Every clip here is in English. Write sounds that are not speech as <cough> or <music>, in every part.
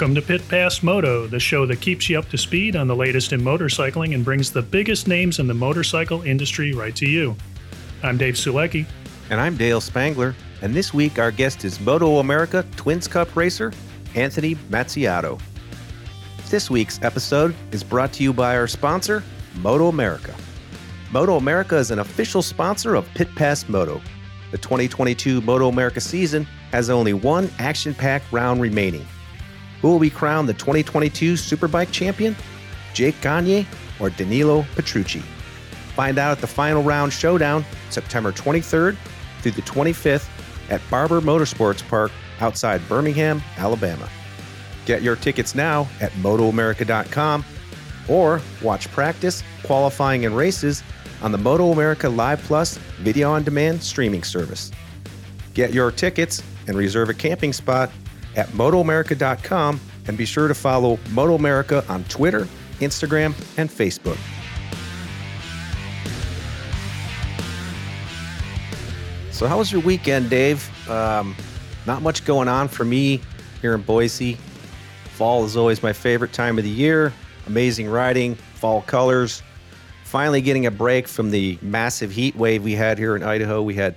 Welcome to Pit Pass Moto, the show that keeps you up to speed on the latest in motorcycling and brings the biggest names in the motorcycle industry right to you. I'm Dave Sulecki. And I'm Dale Spangler. And this week, our guest is Moto America Twins Cup racer Anthony Mazziotto. This week's episode is brought to you by our sponsor, Moto America. Moto America is an official sponsor of Pit Pass Moto. The 2022 Moto America season has only one action packed round remaining. Who will be crowned the 2022 Superbike champion? Jake Gagne or Danilo Petrucci? Find out at the final round showdown September 23rd through the 25th at Barber Motorsports Park outside Birmingham, Alabama. Get your tickets now at MotoAmerica.com or watch practice, qualifying, and races on the Moto America Live Plus video on demand streaming service. Get your tickets and reserve a camping spot at MotoAmerica.com and be sure to follow Moto America on Twitter, Instagram, and Facebook. So, how was your weekend, Dave? Um, not much going on for me here in Boise. Fall is always my favorite time of the year. Amazing riding, fall colors. Finally, getting a break from the massive heat wave we had here in Idaho. We had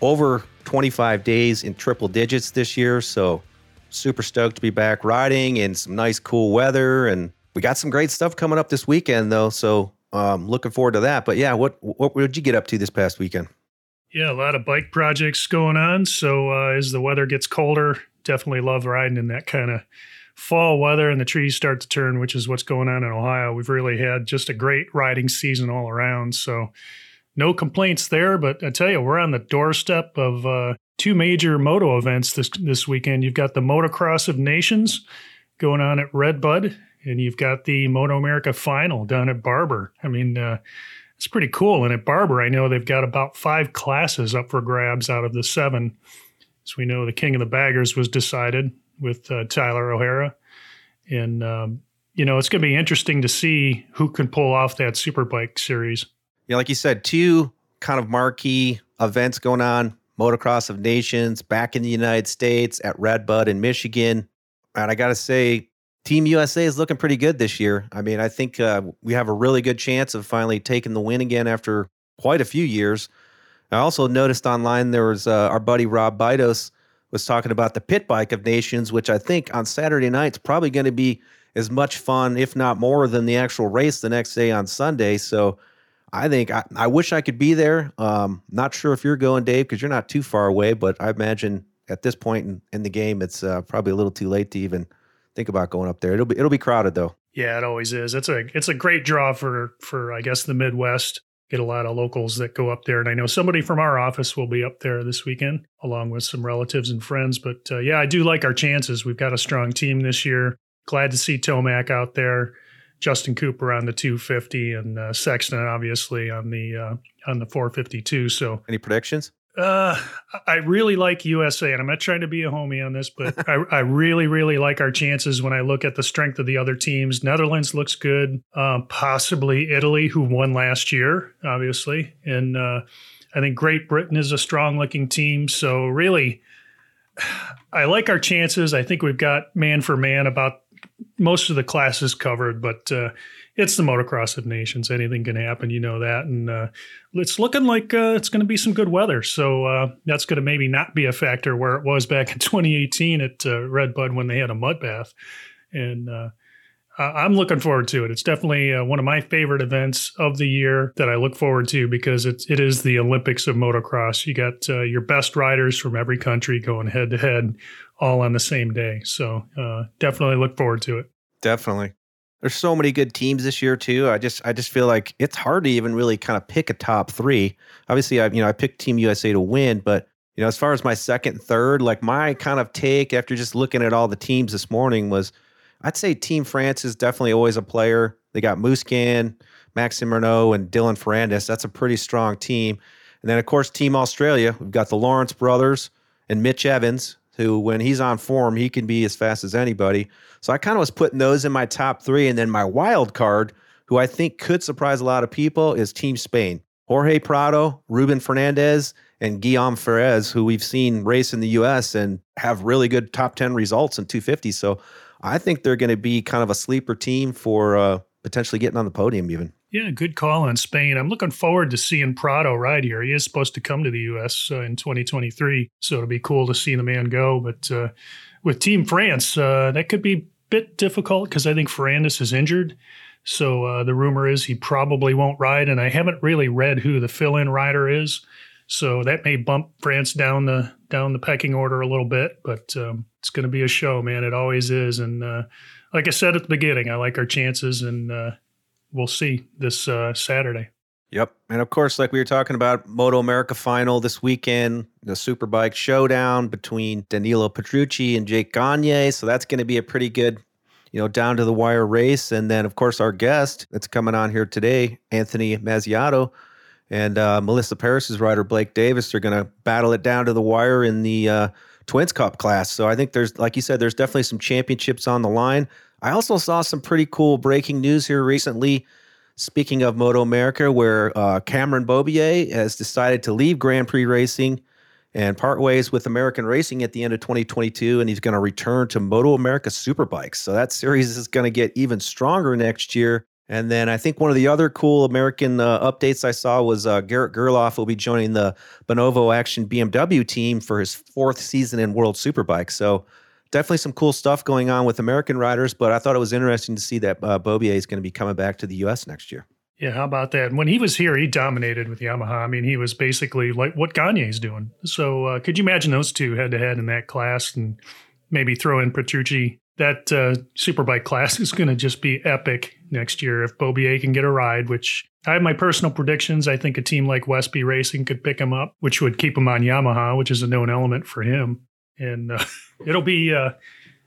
over 25 days in triple digits this year. So, super stoked to be back riding in some nice, cool weather. And we got some great stuff coming up this weekend, though. So, um, looking forward to that. But yeah, what what did you get up to this past weekend? Yeah, a lot of bike projects going on. So uh, as the weather gets colder, definitely love riding in that kind of fall weather and the trees start to turn, which is what's going on in Ohio. We've really had just a great riding season all around. So no complaints there. But I tell you, we're on the doorstep of uh, two major moto events this this weekend. You've got the Motocross of Nations going on at Redbud, and you've got the Moto America Final down at Barber. I mean. Uh, it's pretty cool. And at Barber, I know they've got about five classes up for grabs out of the seven. As we know, the King of the Baggers was decided with uh, Tyler O'Hara. And, um, you know, it's going to be interesting to see who can pull off that Superbike series. Yeah, like you said, two kind of marquee events going on Motocross of Nations back in the United States at Redbud in Michigan. And I got to say, Team USA is looking pretty good this year. I mean, I think uh, we have a really good chance of finally taking the win again after quite a few years. I also noticed online there was uh, our buddy Rob Bidos was talking about the pit bike of nations, which I think on Saturday night is probably going to be as much fun, if not more, than the actual race the next day on Sunday. So I think I, I wish I could be there. Um, not sure if you're going, Dave, because you're not too far away, but I imagine at this point in, in the game, it's uh, probably a little too late to even think about going up there. It'll be it'll be crowded though. Yeah, it always is. It's a it's a great draw for for I guess the Midwest. Get a lot of locals that go up there, and I know somebody from our office will be up there this weekend, along with some relatives and friends. But uh, yeah, I do like our chances. We've got a strong team this year. Glad to see Tomac out there, Justin Cooper on the 250, and uh, Sexton obviously on the uh, on the 452. So, any predictions? Uh, I really like USA, and I'm not trying to be a homie on this, but <laughs> I, I, really, really like our chances when I look at the strength of the other teams. Netherlands looks good, um, possibly Italy, who won last year, obviously, and uh, I think Great Britain is a strong looking team. So really, <sighs> I like our chances. I think we've got man for man about most of the classes covered, but uh, it's the motocross of nations. Anything can happen, you know that, and uh, it's looking like uh, it's going to be some good weather. So uh, that's going to maybe not be a factor where it was back in <laughs> 2018 at uh, Redbud when they had a mud bath, and uh, I'm looking forward to it. It's definitely one of my favorite events of the year that I look forward to because it's it is the Olympics of motocross. You got your best riders from every country going head to head, all on the same day. So uh, definitely look forward to it. Definitely. There's so many good teams this year too. I just I just feel like it's hard to even really kind of pick a top three. Obviously, I you know I picked Team USA to win, but you know as far as my second, third, like my kind of take after just looking at all the teams this morning was, I'd say Team France is definitely always a player. They got Musquin, Maxime Renaux, and Dylan Ferrandis. That's a pretty strong team. And then of course Team Australia, we've got the Lawrence brothers and Mitch Evans, who when he's on form, he can be as fast as anybody. So I kind of was putting those in my top three. And then my wild card, who I think could surprise a lot of people, is Team Spain. Jorge Prado, Ruben Fernandez, and Guillem Farrés, who we've seen race in the US and have really good top 10 results in 250. So I think they're going to be kind of a sleeper team for uh, potentially getting on the podium even. Yeah, good call on Spain. I'm looking forward to seeing Prado ride here. He is supposed to come to the U.S. Uh, in 2023, so it'll be cool to see the man go. But uh, with Team France, uh, that could be a bit difficult because I think Ferrandis is injured. So uh, the rumor is he probably won't ride, and I haven't really read who the fill-in rider is. So that may bump France down the down the pecking order a little bit, but um, it's going to be a show, man. It always is, and uh, like I said at the beginning, I like our chances, and uh, we'll see this uh, Saturday. Yep. And of course, like we were talking about, Moto America final this weekend, the Superbike showdown between Danilo Petrucci and Jake Gagne. So that's going to be a pretty good, you know, down to the wire race. And then, of course, our guest that's coming on here today, Anthony Mazziotto, and uh, Melissa Paris's rider, Blake Davis, are going to battle it down to the wire in the uh, Twins Cup class. So I think there's, like you said, there's definitely some championships on the line. I also saw some pretty cool breaking news here recently. Speaking of Moto America, where uh, Cameron Beaubier has decided to leave Grand Prix racing and part ways with American Racing at the end of 2022, and he's going to return to Moto America Superbikes. So that series is going to get even stronger next year. And then I think one of the other cool American uh, updates I saw was uh, Garrett Gerloff will be joining the Bonovo Action BMW team for his fourth season in World Superbike. So definitely some cool stuff going on with American riders, but I thought it was interesting to see that uh, Beaubier is going to be coming back to the U.S. next year. Yeah, how about that? When he was here, he dominated with Yamaha. I mean, he was basically like what Gagne's doing. So, uh, could you imagine those two head to head in that class and maybe throw in Petrucci? That uh, superbike class <laughs> is going to just be epic next year if Beaubier can get a ride, which I have my personal predictions. I think a team like Westby Racing could pick him up, which would keep him on Yamaha, which is a known element for him and uh, <laughs> it'll be uh,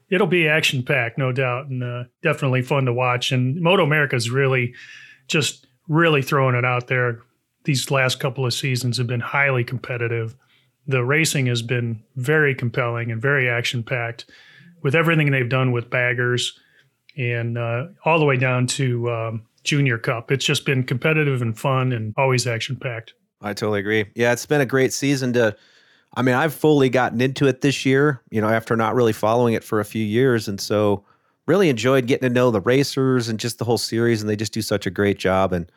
it'll be action packed, no doubt, and uh, definitely fun to watch. And Moto America is really just really throwing it out there. These last couple of seasons have been highly competitive. The racing has been very compelling and very action packed, with everything they've done with baggers and uh, all the way down to um, Junior Cup. It's just been competitive and fun and always action packed. I totally agree. Yeah, it's been a great season to I mean, I've fully gotten into it this year, you know, after not really following it for a few years. And so really enjoyed getting to know the racers and just the whole series. And they just do such a great job. And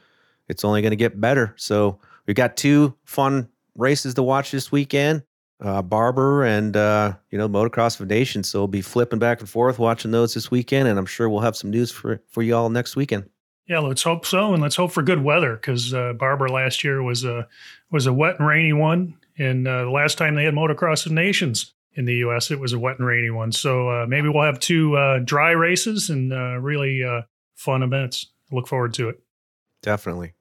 it's only going to get better. So we've got two fun races to watch this weekend uh, Barber and, uh, you know, Motocross of Nations. So we'll be flipping back and forth watching those this weekend. And I'm sure we'll have some news for, for you all next weekend. Yeah, let's hope so, and let's hope for good weather because uh, Barber last year was a was a wet and rainy one, and uh, the last time they had Motocross of Nations in the U.S., it was a wet and rainy one. So uh, maybe we'll have two uh, dry races and uh, really uh, fun events. Look forward to it. Definitely.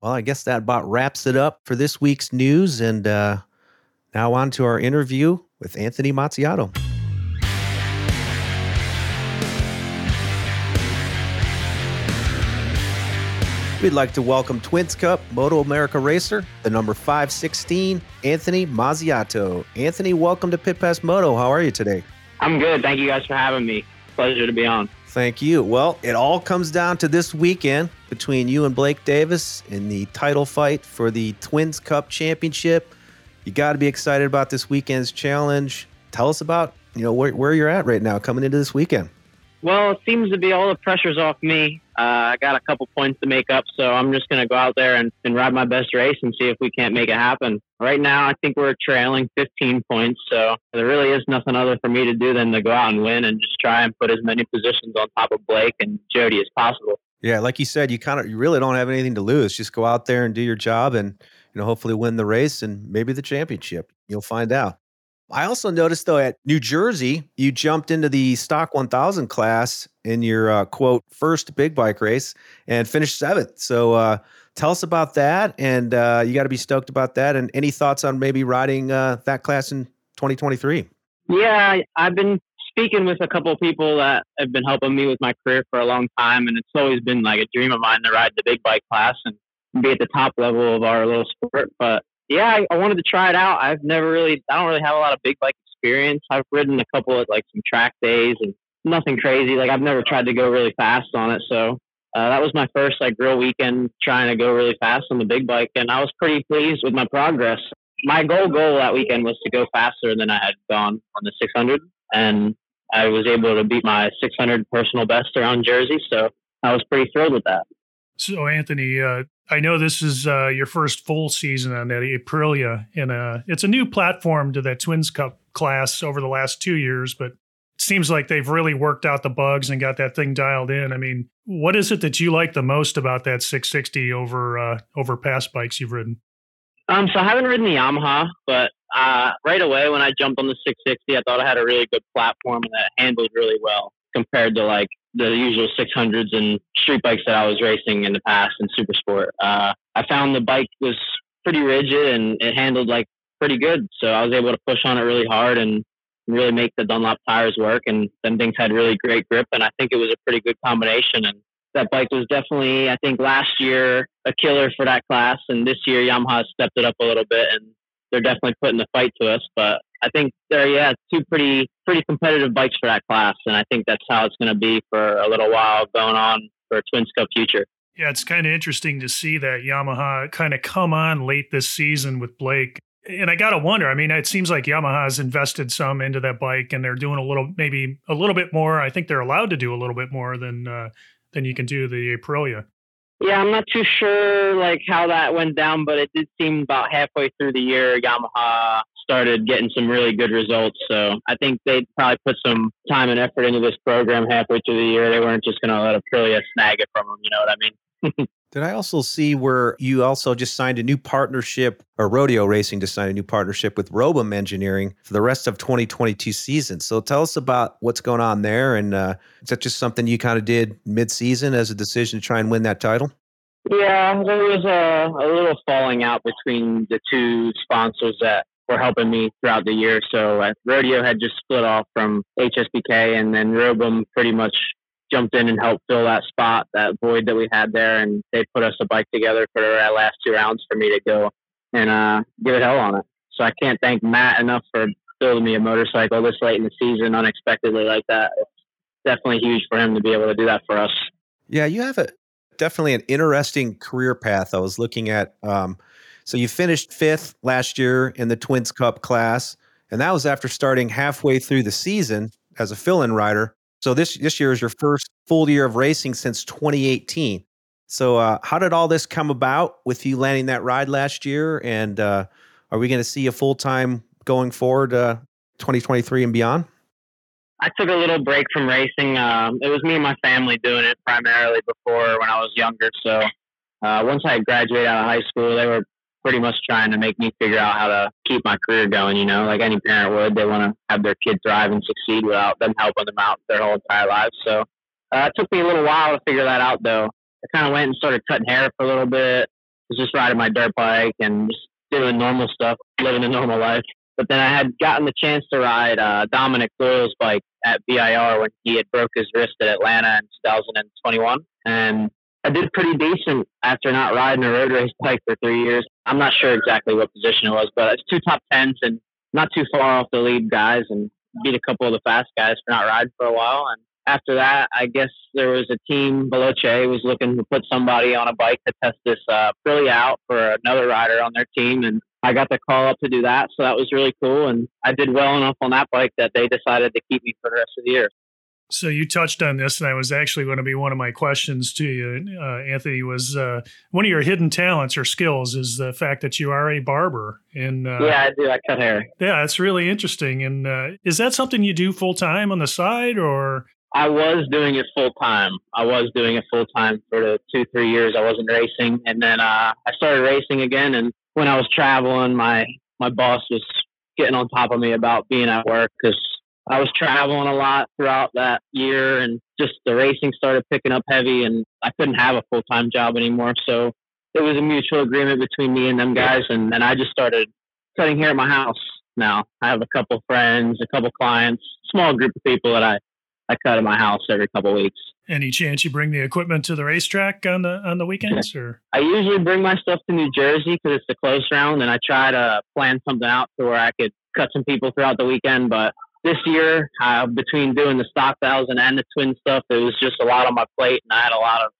Well, I guess that about wraps it up for this week's news. And uh, now on to our interview with Anthony Mazziotto. We'd like to welcome Twins Cup Moto America racer, the number 516, Anthony Mazziotto. Anthony, welcome to Pit Pass Moto. How are you today? I'm good. Thank you guys for having me. Pleasure to be on. Thank you. Well, it all comes down to this weekend between you and Blake Davis in the title fight for the Twins Cup Championship. You got to be excited about this weekend's challenge. Tell us about you know where, where you're at right now coming into this weekend. Well, it seems to be all the pressure's off me. Uh, I got a couple points to make up, so I'm just going to go out there and, and ride my best race and see if we can't make it happen. Right now, I think we're trailing 15 points, so there really is nothing other for me to do than to go out and win and just try and put as many positions on top of Blake and Jody as possible. Yeah, like you said, you kind of you really don't have anything to lose. Just go out there and do your job, and you know hopefully win the race and maybe the championship. You'll find out. I also noticed though at New Jersey, you jumped into the stock 1000 class in your uh, quote first big bike race and finished seventh. So uh, tell us about that, and uh, you got to be stoked about that. And any thoughts on maybe riding uh, that class in 2023? Yeah, I've been speaking with a couple of people that have been helping me with my career for a long time, and it's always been like a dream of mine to ride the big bike class and be at the top level of our little sport. But yeah, I, I, wanted to try it out. I've never really, I don't really have a lot of big bike experience. I've ridden a couple of like some track days and nothing crazy. Like I've never tried to go really fast on it. So uh, that was my first like real weekend trying to go really fast on the big bike, and I was pretty pleased with my progress. My goal goal that weekend was to go faster than I had gone on the 600, and I was able to beat my 600 personal best around Jersey. So I was pretty thrilled with that. So Anthony, uh, I know this is uh, your first full season on that Aprilia, and uh, it's a new platform to that Twins Cup class over the last two years, but it seems like they've really worked out the bugs and got that thing dialed in. I mean, what is it that you like the most about that 660 over uh, over past bikes you've ridden? Um, so I haven't ridden the Yamaha, but uh, right away when I jumped on the 660, I thought I had a really good platform and that handled really well compared to like the usual 600s and street bikes that I was racing in the past in super sport. Uh, I found the bike was pretty rigid and it handled like pretty good. So I was able to push on it really hard and really make the Dunlop tires work. And then things had really great grip. And I think it was a pretty good combination. And that bike was definitely, I think last year, a killer for that class. And this year, Yamaha stepped it up a little bit and they're definitely putting the fight to us. But I think they're yeah, two pretty pretty competitive bikes for that class, and I think that's how it's going to be for a little while going on for Twins Cup future. Yeah, it's kind of interesting to see that Yamaha kind of come on late this season with Blake. And I got to wonder, I mean, it seems like Yamaha has invested some into that bike and they're doing a little, maybe a little bit more. I think they're allowed to do a little bit more than, uh, than you can do the Aprilia. Yeah, I'm not too sure like how that went down, but it did seem about halfway through the year Yamaha started getting some really good results. So I think they probably put some time and effort into this program halfway through the year. They weren't just going to let Aprilia snag it from them. You know what I mean? <laughs> Did I also see where you also just signed a new partnership, or Rodio Racing just signed a new partnership with Robem Engineering for the rest of 2022 season? So tell us about what's going on there, and uh, is that just something you kind of did mid-season as a decision to try and win that title? Yeah, there was a, a little falling out between the two sponsors that were helping me throughout the year. So uh, Rodio had just split off from HSBK, and then Robem pretty much jumped in and helped fill that spot, that void that we had there, and they put us a bike together for the last two rounds for me to go and uh, give it hell on it. So I can't thank Matt enough for building me a motorcycle this late in the season unexpectedly like that. It's definitely huge for him to be able to do that for us. Yeah, you have a definitely an interesting career path. I was looking at. Um, so you finished fifth last year in the Twins Cup class, and that was after starting halfway through the season as a fill-in rider. So this this year is your first full year of racing since 2018. So uh, how did all this come about with you landing that ride last year? And uh, are we going to see a full time going forward, uh, 2023 and beyond? I took a little break from racing. Um, it was me and my family doing it primarily before when I was younger. So uh, once I graduated out of high school, they were pretty much trying to make me figure out how to keep my career going. You know, like any parent would, they want to have their kid thrive and succeed without them helping them out their whole entire lives. So uh, it took me a little while to figure that out, though. I kind of went and started cutting hair for a little bit. Was just riding my dirt bike and just doing normal stuff, living a normal life. But then I had gotten the chance to ride uh, Dominic Doyle's bike at VIR when he had broke his wrist at Atlanta in 2021, and I did pretty decent after not riding a road race bike for three years. I'm not sure exactly what position it was, but it's two top tens and not too far off the lead guys and beat a couple of the fast guys for not riding for a while. And after that, I guess there was a team, Veloce was looking to put somebody on a bike to test this uh, really out for another rider on their team. And I got the call up to do that. So that was really cool. And I did well enough on that bike that they decided to keep me for the rest of the year. So you touched on this, and I was actually going to be one of my questions to you, uh, Anthony. Was uh, one of your hidden talents or skills is the fact that you are a barber? And uh, yeah, I do. I cut hair. Yeah, that's really interesting. And uh, is that something you do full time on the side, or? I was doing it full time. I was doing it full time for the two, three years I wasn't racing, and then uh, I started racing again. And when I was traveling, my my boss was getting on top of me about being at work because I was traveling a lot throughout that year and just the racing started picking up heavy and I couldn't have a full time job anymore. So it was a mutual agreement between me and them guys. And then I just started cutting here at my house now. I have a couple friends, a couple clients, small group of people that I, I cut at my house every couple weeks. Any chance you bring the equipment to the racetrack on the on the weekends? Or I usually bring my stuff to New Jersey because it's the close round, and I try to plan something out to where I could cut some people throughout the weekend. But this year, uh, between doing the stock thousand and the twin stuff, it was just a lot on my plate, and I had a lot of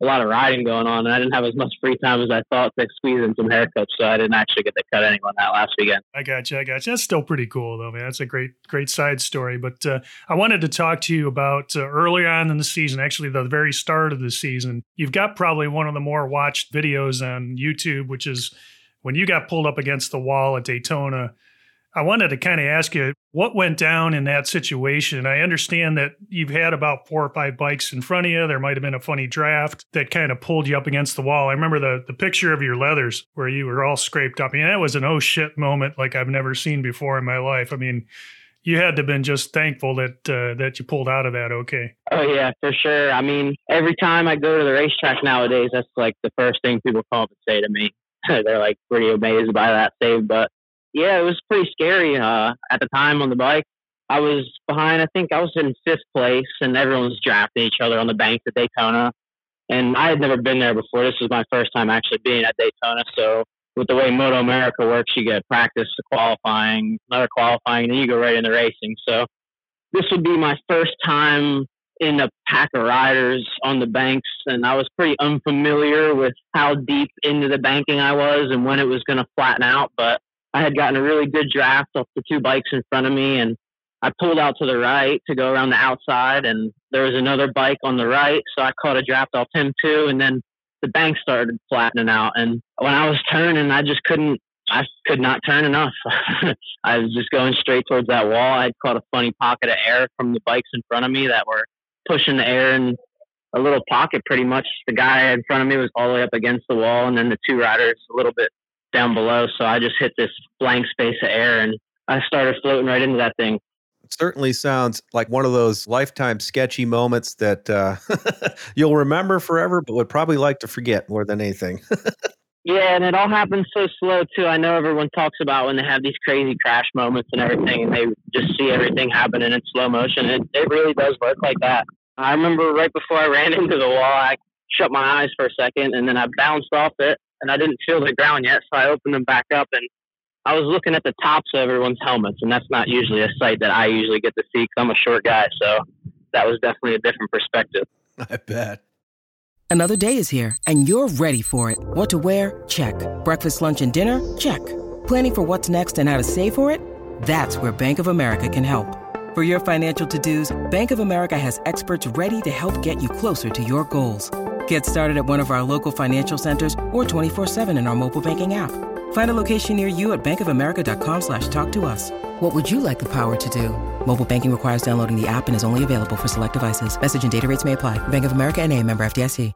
a lot of riding going on, and I didn't have as much free time as I thought to squeeze in some haircuts, so I didn't actually get to cut anyone that last weekend. I got you. I got you. That's still pretty cool, though, man. That's a great, great side story. But uh, I wanted to talk to you about uh, early on in the season, actually, the very start of the season. You've got probably one of the more watched videos on YouTube, which is when you got pulled up against the wall at Daytona I wanted to kind of ask you what went down in that situation. I understand that you've had about four or five bikes in front of you. There might have been a funny draft that kind of pulled you up against the wall. I remember the the picture of your leathers where you were all scraped up. I mean, that was an oh shit moment like I've never seen before in my life. I mean, you had to have been just thankful that uh, that you pulled out of that okay. Oh yeah, for sure. I mean, every time I go to the racetrack nowadays, that's like the first thing people up and say to me. <laughs> They're like pretty amazed by that save, but yeah, it was pretty scary uh, at the time on the bike. I was behind, I think I was in fifth place, and everyone was drafting each other on the banks at Daytona. And I had never been there before. This was my first time actually being at Daytona. So, with the way Moto America works, you get practice to qualifying, another qualifying, and then you go right into racing. So, this would be my first time in a pack of riders on the banks, and I was pretty unfamiliar with how deep into the banking I was and when it was going to flatten out. But I had gotten a really good draft off the two bikes in front of me, and I pulled out to the right to go around the outside, and there was another bike on the right, so I caught a draft off him too, and then the bank started flattening out, and when I was turning, I just couldn't. I could not turn enough. <laughs> I was just going straight towards that wall. I'd caught a funny pocket of air from the bikes in front of me that were pushing the air in a little pocket pretty much. The guy in front of me was all the way up against the wall, and then the two riders a little bit down below. So I just hit this blank space of air and I started floating right into that thing. It certainly sounds like one of those lifetime sketchy moments that uh, <laughs> you'll remember forever, but would probably like to forget more than anything. <laughs> yeah, and it all happens so slow too. I know everyone talks about when they have these crazy crash moments and everything, and they just see everything happening in slow motion. It, it really does work like that. I remember right before I ran <laughs> into the wall, I shut my eyes for a second, and then I bounced off it, and I didn't feel the ground yet, so I opened them back up and I was looking at the tops of everyone's helmets, and that's not usually a sight that I usually get to see because I'm a short guy. So that was definitely a different perspective. <laughs> I bet. Another day is here, and you're ready for it. What to wear? Check. Breakfast, lunch, and dinner? Check. Planning for what's next and how to save for it? That's where Bank of America can help. For your financial to-dos, Bank of America has experts ready to help get you closer to your goals. Get started at one of our local financial centers or 24-7 in our mobile banking app. Find a location near you at bankofamerica.com slash talk to us. What would you like the power to do? Mobile banking requires downloading the app and is only available for select devices. Message and data rates may apply. Bank of America and a member FDIC.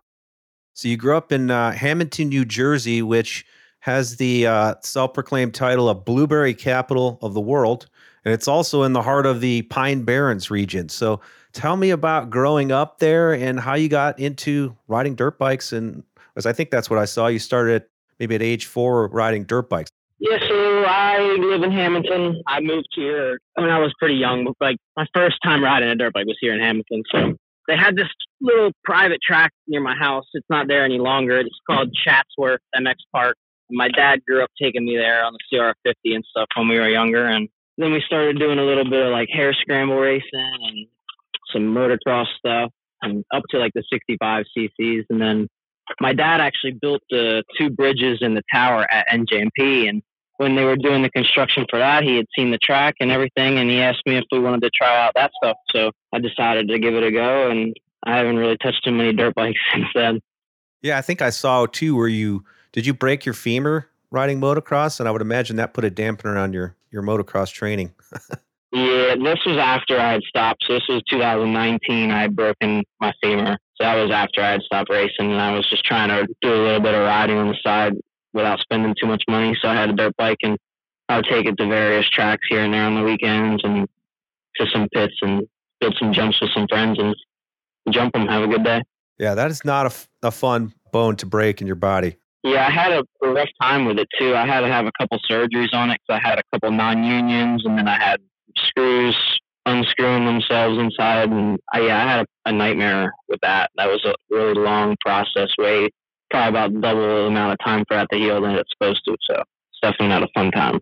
So you grew up in uh, Hamilton, New Jersey, which has the uh, self-proclaimed title of blueberry capital of the world. And it's also in the heart of the Pine Barrens region. So tell me about growing up there and how you got into riding dirt bikes. And as I think that's what I saw, you started maybe at age four riding dirt bikes. Yeah, so I live in Hamilton. I moved here when I was pretty young. Like my first time riding a dirt bike was here in Hamilton. So they had this little private track near my house. It's not there any longer. It's called Chatsworth MX Park. My dad grew up taking me there on the CR50 and stuff when we were younger. And then we started doing a little bit of like hare scramble racing and some motocross stuff and up to like the 65 cc's and then my dad actually built the two bridges in the tower at njmp and when they were doing the construction for that he had seen the track and everything and he asked me if we wanted to try out that stuff so i decided to give it a go and i haven't really touched too many dirt <laughs> bikes since then. Yeah i think i saw too where you did you break your femur riding motocross? And i would imagine that put a dampener on your your motocross training <laughs> Yeah, this was after I had stopped. So this was 2019. I had broken my femur. So that was after I had stopped racing, and I was just trying to do a little bit of riding on the side without spending too much money. So I had a dirt bike, and I would take it to various tracks here and there on the weekends and to some pits and build some jumps with some friends and jump them. Have a good day. Yeah, that is not a, a fun bone to break in your body. Yeah, I had a, rough time with it too. I had to have a couple surgeries on it because I had a couple non-unions, and then I had screws unscrewing themselves inside, and I, yeah, I had a, a nightmare with that. That was a really long process, way probably about double the amount of time for that to heal than it's supposed to. So it's definitely not a fun time.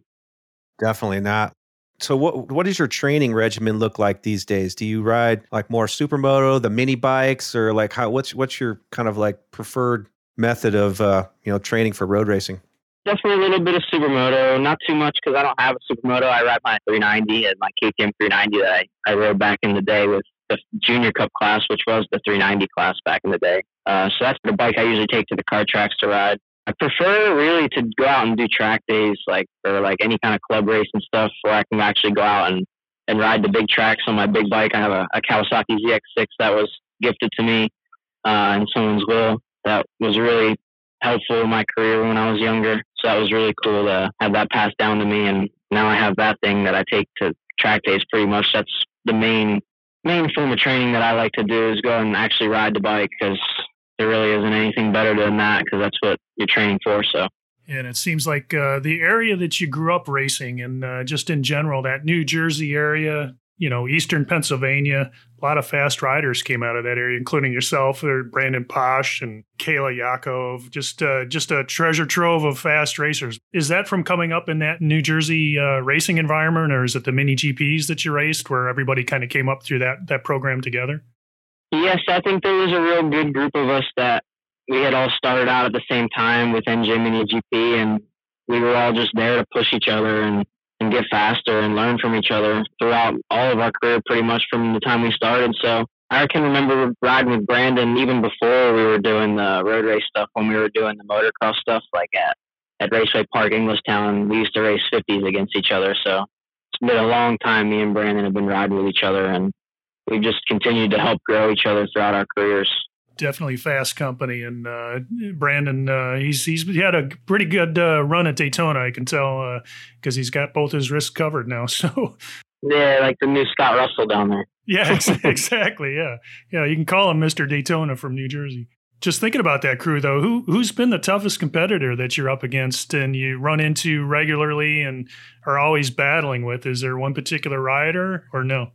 Definitely not. So what what does your training regimen look like these days? Do you ride like more supermoto, the mini bikes, or like how? What's what's your kind of like preferred method of uh, you know training for road racing? Definitely a little bit of supermoto, not too much because I don't have a supermoto. I ride my 390 and my KTM 390 that I, I rode back in the day with the junior cup class, which was the 390 class back in the day. Uh, so that's the bike I usually take to the car tracks to ride. I prefer really to go out and do track days, like or like any kind of club race and stuff, where I can actually go out and and ride the big tracks on my big bike. I have a, a Kawasaki ZX6 that was gifted to me uh, in someone's will. That was really helpful in my career when I was younger. So that was really cool to have that passed down to me, and now I have that thing that I take to track days. Pretty much, that's the main main form of training that I like to do is go and actually ride the bike because there really isn't anything better than that because that's what you're training for. So. And it seems like uh, the area that you grew up racing and uh, just in general, that New Jersey area, you know, Eastern Pennsylvania, a lot of fast riders came out of that area, including yourself, or Brandon Paasch and Kayla Yaakov. Just, uh, just a treasure trove of fast racers. Is that from coming up in that New Jersey uh, racing environment, or is it the mini GPs that you raced, where everybody kind of came up through that that program together? Yes, I think there was a real good group of us that we had all started out at the same time with NJ Mini GP, and we were all just there to push each other and, and get faster and learn from each other throughout all of our career, pretty much from the time we started. So I can remember riding with Brandon even before we were doing the road race stuff. When we were doing the motocross stuff, like at at Raceway Park, Englishtown, we used to race 50s against each other. So it's been a long time. Me and Brandon have been riding with each other, and we've just continued to help grow each other throughout our careers. Definitely fast company, and uh, Brandon, uh, he's he's he had a pretty good uh, run at Daytona. I can tell because uh, he's got both his wrists covered now. <laughs> So yeah, like the new Scott Russell down there. yeah, <laughs> exactly. Yeah, yeah. You can call him Mister Daytona from New Jersey. Just thinking about that crew though, who who's been the toughest competitor that you're up against and you run into regularly and are always battling with? Is there one particular rider or no?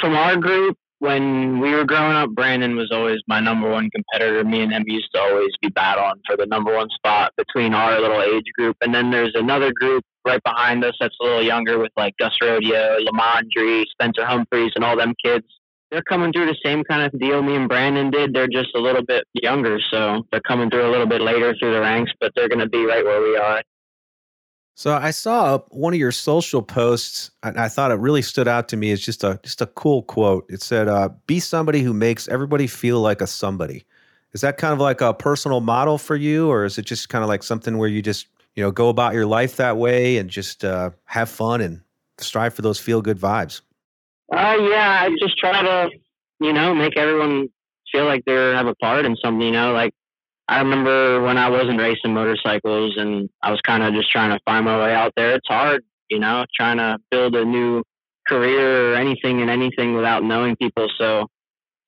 from our group, when we were growing up, Brandon was always my number one competitor. Me and him used to always be battling for the number one spot between our little age group. And then there's another group right behind us that's a little younger with like Gus Rodio, Lamondre, Spencer Humphreys, and all them kids. They're coming through the same kind of deal me and Brandon did. They're just a little bit younger, so they're coming through a little bit later through the ranks, but they're going to be right where we are. So I saw one of your social posts, and I thought it really stood out to me. It's just a just a cool quote. It said, uh, "Be somebody who makes everybody feel like a somebody." Is that kind of like a personal model for you, or is it just kind of like something where you just you know go about your life that way and just uh, have fun and strive for those feel good vibes? Uh, yeah, I just try to you know make everyone feel like they have a part in something. You know, like I remember when I wasn't racing motorcycles and I was kind of just trying to find my way out there. It's hard, you know, trying to build a new career or anything and anything without knowing people. So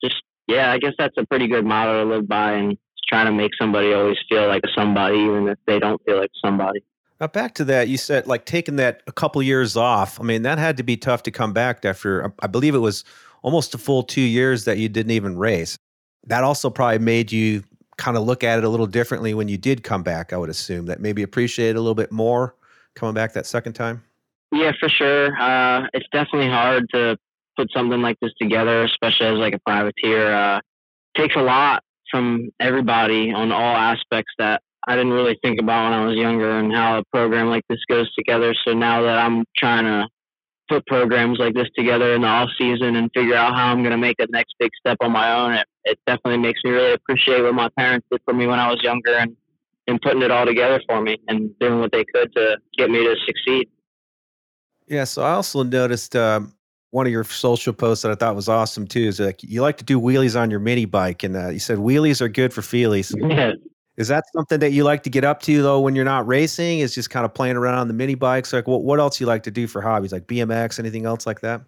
just, yeah, I guess that's a pretty good motto to live by and trying to make somebody always feel like somebody, even if they don't feel like somebody. Now back to that, you said like taking that a couple years off. I mean, that had to be tough to come back after. I believe it was almost a full two years that you didn't even race. That also probably made you kind of look at it a little differently when you did come back, I would assume that maybe appreciate it a little bit more coming back that second time? Yeah, for sure. Uh, it's definitely hard to put something like this together, especially as like a privateer. Uh, takes a lot from everybody on all aspects that I didn't really think about when I was younger and how a program like this goes together. So now that I'm trying to put programs like this together in the off season and figure out how I'm going to make the next big step on my own. It, it definitely makes me really appreciate what my parents did for me when I was younger and, and putting it all together for me and doing what they could to get me to succeed. Yeah. So I also noticed um, one of your social posts that I thought was awesome too is like you like to do wheelies on your mini bike, and uh, you said wheelies are good for feelies. <laughs> Yeah. Is that something that you like to get up to though when you're not racing? Is just kind of playing around on the mini bikes? Like what, what else you like to do for hobbies? Like BMX, anything else like that?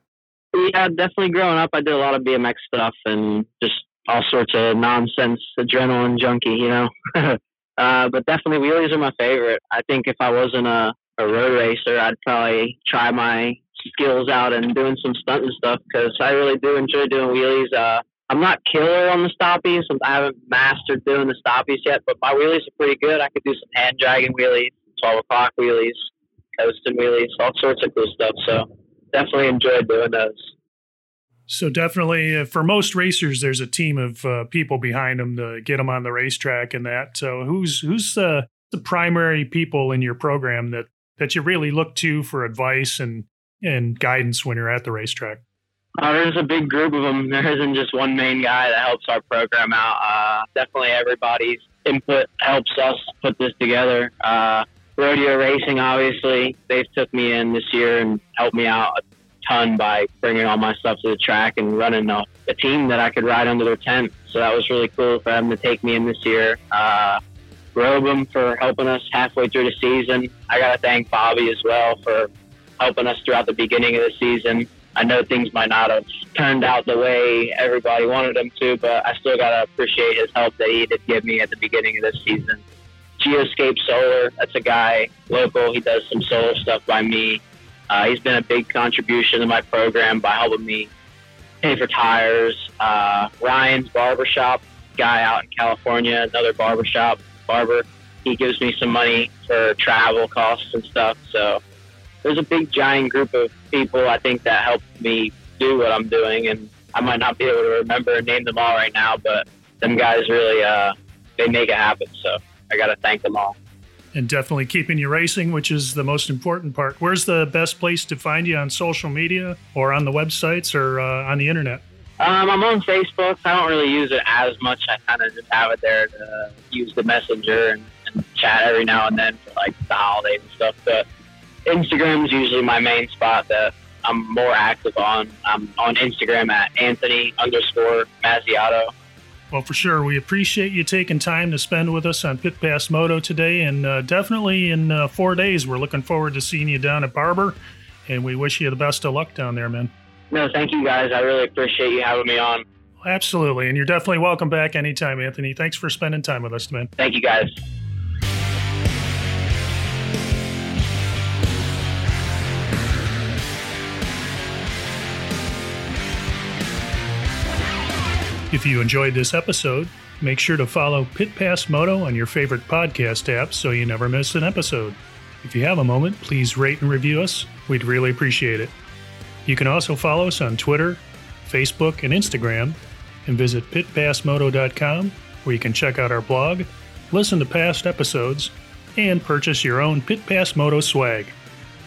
Yeah, definitely growing up, I did a lot of BMX stuff and just all sorts of nonsense, adrenaline junkie, you know. <laughs> uh, but definitely wheelies are my favorite. I think if I wasn't a, a road racer, I'd probably try my skills out and doing some stunt and stuff because I really do enjoy doing wheelies. Uh, I'm not killer on the stoppies. I haven't mastered doing the stoppies yet, but my wheelies are pretty good. I could do some hand dragging wheelies, 12 o'clock wheelies, coasting wheelies, all sorts of cool stuff. So definitely enjoyed doing those. So definitely, uh, for most racers, there's a team of uh, people behind them to get them on the racetrack and that. So who's who's uh, the primary people in your program that that you really look to for advice and and guidance when you're at the racetrack? Uh, there's a big group of them. <laughs> There isn't just one main guy that helps our program out. Uh, definitely everybody's input helps us put this together. Uh, Rodio racing, obviously, they've took me in this year and helped me out a ton by bringing all my stuff to the track and running a, a team that I could ride under their tent. So that was really cool for them to take me in this year. Uh, Robem for helping us halfway through the season. I got to thank Bobby as well for helping us throughout the beginning of the season. I know things might not have turned out the way everybody wanted them to, but I still got to appreciate his help that he did give me at the beginning of this season. Geoscape Solar, that's a guy local. He does some solar stuff by me. Uh, he's been a big contribution to my program by helping me pay for tires. Uh, Ryan's Barbershop, guy out in California, another barbershop barber. He gives me some money for travel costs and stuff. So there's a big giant group of people I think that helped me do what I'm doing, and I might not be able to remember and name them all right now, but them guys really uh, they make it happen. So I got to thank them all. And definitely keeping you racing, which is the most important part. Where's the best place to find you on social media or on the websites or uh, on the internet? Um, I'm on Facebook. I don't really use it as much. I kind of just have it there to use the messenger and, and chat every now and then for like the holidays and stuff. But Instagram is usually my main spot that I'm more active on. I'm on Instagram at Anthony underscore Mazziotto. Well, for sure. We appreciate you taking time to spend with us on Pit Pass Moto today. And uh, definitely in uh, four days, we're looking forward to seeing you down at Barber. And we wish you the best of luck down there, man. No, thank you guys. I really appreciate you having me on. Absolutely. And you're definitely welcome back anytime, Anthony. Thanks for spending time with us, man. Thank you, guys. If you enjoyed this episode, make sure to follow Pit Pass Moto on your favorite podcast app so you never miss an episode. If you have a moment, please rate and review us. We'd really appreciate it. You can also follow us on Twitter, Facebook, and Instagram, and visit pitpassmoto.com where you can check out our blog, listen to past episodes, and purchase your own Pit Pass Moto swag.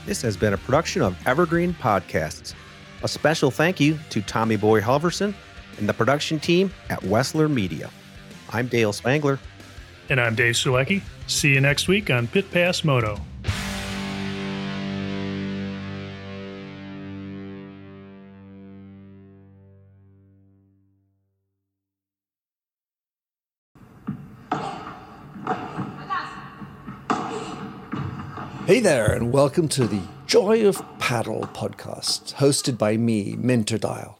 This has been a production of Evergreen Podcasts. A special thank you to Tommy Boy Halverson and the production team at Wessler Media. I'm Dale Spangler. And I'm Dave Sulecki. See you next week on Pit Pass Moto. Hey there, and welcome to the Joy of Paddle podcast, hosted by me, Minter Dial